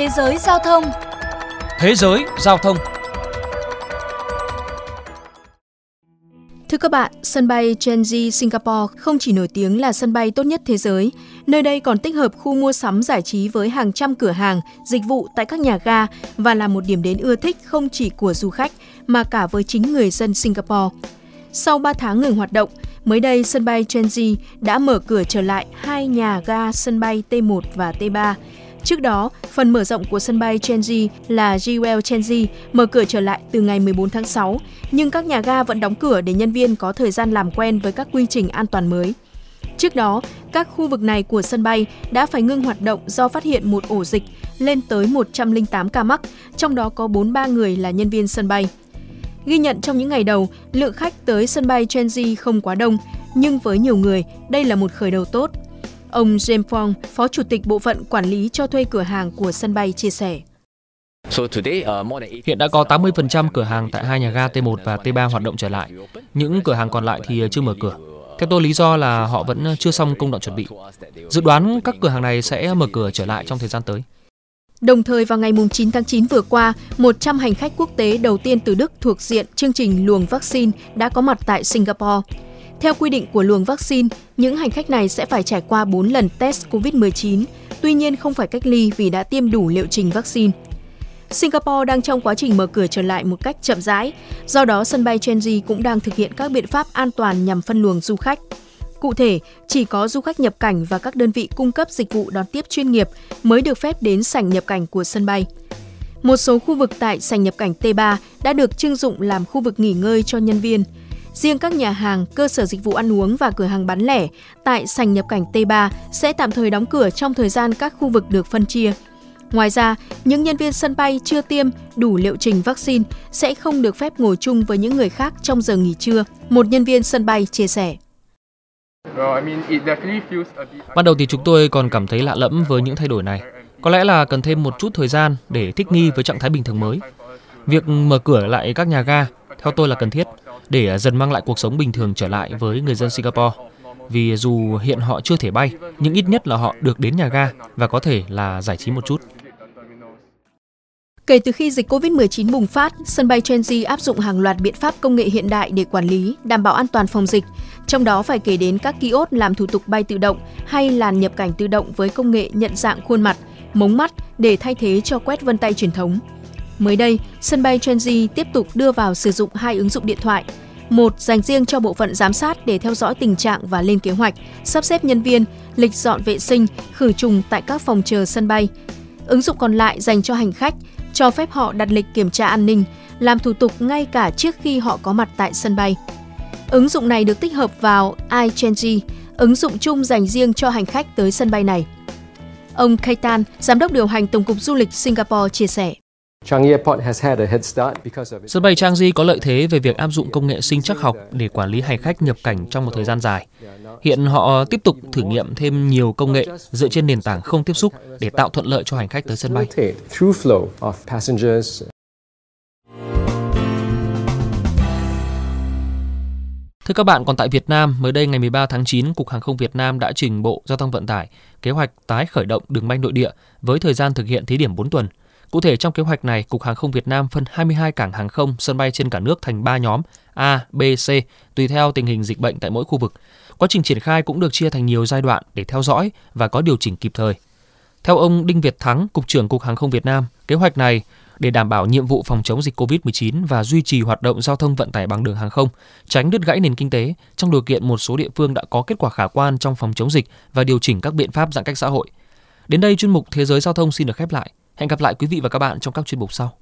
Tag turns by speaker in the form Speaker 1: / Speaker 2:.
Speaker 1: Thế giới giao thông
Speaker 2: Thế giới giao thông
Speaker 3: Thưa các bạn, sân bay Changi Singapore không chỉ nổi tiếng là sân bay tốt nhất thế giới, nơi đây còn tích hợp khu mua sắm giải trí với hàng trăm cửa hàng, dịch vụ tại các nhà ga và là một điểm đến ưa thích không chỉ của du khách mà cả với chính người dân Singapore. Sau 3 tháng ngừng hoạt động, mới đây sân bay Changi đã mở cửa trở lại hai nhà ga sân bay T1 và T3. Trước đó, phần mở rộng của sân bay Chenji là Jewel Chenji mở cửa trở lại từ ngày 14 tháng 6, nhưng các nhà ga vẫn đóng cửa để nhân viên có thời gian làm quen với các quy trình an toàn mới. Trước đó, các khu vực này của sân bay đã phải ngưng hoạt động do phát hiện một ổ dịch lên tới 108 ca mắc, trong đó có 43 người là nhân viên sân bay. Ghi nhận trong những ngày đầu, lượng khách tới sân bay Chenji không quá đông, nhưng với nhiều người, đây là một khởi đầu tốt. Ông James Fong, Phó Chủ tịch Bộ phận Quản lý cho thuê cửa hàng của sân bay chia sẻ.
Speaker 2: Hiện đã có 80% cửa hàng tại hai nhà ga T1 và T3 hoạt động trở lại. Những cửa hàng còn lại thì chưa mở cửa. Theo tôi lý do là họ vẫn chưa xong công đoạn chuẩn bị. Dự đoán các cửa hàng này sẽ mở cửa trở lại trong thời gian tới.
Speaker 3: Đồng thời vào ngày 9 tháng 9 vừa qua, 100 hành khách quốc tế đầu tiên từ Đức thuộc diện chương trình luồng vaccine đã có mặt tại Singapore. Theo quy định của luồng vaccine, những hành khách này sẽ phải trải qua 4 lần test COVID-19, tuy nhiên không phải cách ly vì đã tiêm đủ liệu trình vaccine. Singapore đang trong quá trình mở cửa trở lại một cách chậm rãi, do đó sân bay Changi cũng đang thực hiện các biện pháp an toàn nhằm phân luồng du khách. Cụ thể, chỉ có du khách nhập cảnh và các đơn vị cung cấp dịch vụ đón tiếp chuyên nghiệp mới được phép đến sảnh nhập cảnh của sân bay. Một số khu vực tại sảnh nhập cảnh T3 đã được trưng dụng làm khu vực nghỉ ngơi cho nhân viên. Riêng các nhà hàng, cơ sở dịch vụ ăn uống và cửa hàng bán lẻ tại sảnh nhập cảnh T3 sẽ tạm thời đóng cửa trong thời gian các khu vực được phân chia. Ngoài ra, những nhân viên sân bay chưa tiêm đủ liệu trình vaccine sẽ không được phép ngồi chung với những người khác trong giờ nghỉ trưa, một nhân viên sân bay chia sẻ.
Speaker 2: Ban đầu thì chúng tôi còn cảm thấy lạ lẫm với những thay đổi này. Có lẽ là cần thêm một chút thời gian để thích nghi với trạng thái bình thường mới. Việc mở cửa lại các nhà ga theo tôi là cần thiết để dần mang lại cuộc sống bình thường trở lại với người dân Singapore. Vì dù hiện họ chưa thể bay, nhưng ít nhất là họ được đến nhà ga và có thể là giải trí một chút.
Speaker 3: Kể từ khi dịch COVID-19 bùng phát, sân bay Changi áp dụng hàng loạt biện pháp công nghệ hiện đại để quản lý, đảm bảo an toàn phòng dịch, trong đó phải kể đến các kiosk làm thủ tục bay tự động hay làn nhập cảnh tự động với công nghệ nhận dạng khuôn mặt, mống mắt để thay thế cho quét vân tay truyền thống. Mới đây, sân bay Changi tiếp tục đưa vào sử dụng hai ứng dụng điện thoại. Một dành riêng cho bộ phận giám sát để theo dõi tình trạng và lên kế hoạch, sắp xếp nhân viên, lịch dọn vệ sinh, khử trùng tại các phòng chờ sân bay. Ứng dụng còn lại dành cho hành khách, cho phép họ đặt lịch kiểm tra an ninh, làm thủ tục ngay cả trước khi họ có mặt tại sân bay. Ứng dụng này được tích hợp vào iChangi, ứng dụng chung dành riêng cho hành khách tới sân bay này. Ông Kaitan, giám đốc điều hành Tổng cục Du lịch Singapore chia sẻ.
Speaker 2: Sân bay Changi có lợi thế về việc áp dụng công nghệ sinh chắc học để quản lý hành khách nhập cảnh trong một thời gian dài. Hiện họ tiếp tục thử nghiệm thêm nhiều công nghệ dựa trên nền tảng không tiếp xúc để tạo thuận lợi cho hành khách tới sân bay. Thưa các bạn, còn tại Việt Nam, mới đây ngày 13 tháng 9, Cục Hàng không Việt Nam đã trình Bộ Giao thông Vận tải kế hoạch tái khởi động đường bay nội địa với thời gian thực hiện thí điểm 4 tuần. Cụ thể trong kế hoạch này, Cục Hàng không Việt Nam phân 22 cảng hàng không, sân bay trên cả nước thành 3 nhóm A, B, C, tùy theo tình hình dịch bệnh tại mỗi khu vực. Quá trình triển khai cũng được chia thành nhiều giai đoạn để theo dõi và có điều chỉnh kịp thời. Theo ông Đinh Việt Thắng, Cục trưởng Cục Hàng không Việt Nam, kế hoạch này để đảm bảo nhiệm vụ phòng chống dịch COVID-19 và duy trì hoạt động giao thông vận tải bằng đường hàng không, tránh đứt gãy nền kinh tế trong điều kiện một số địa phương đã có kết quả khả quan trong phòng chống dịch và điều chỉnh các biện pháp giãn cách xã hội. Đến đây chuyên mục Thế giới giao thông xin được khép lại. Hẹn gặp lại quý vị và các bạn trong các chuyên mục sau.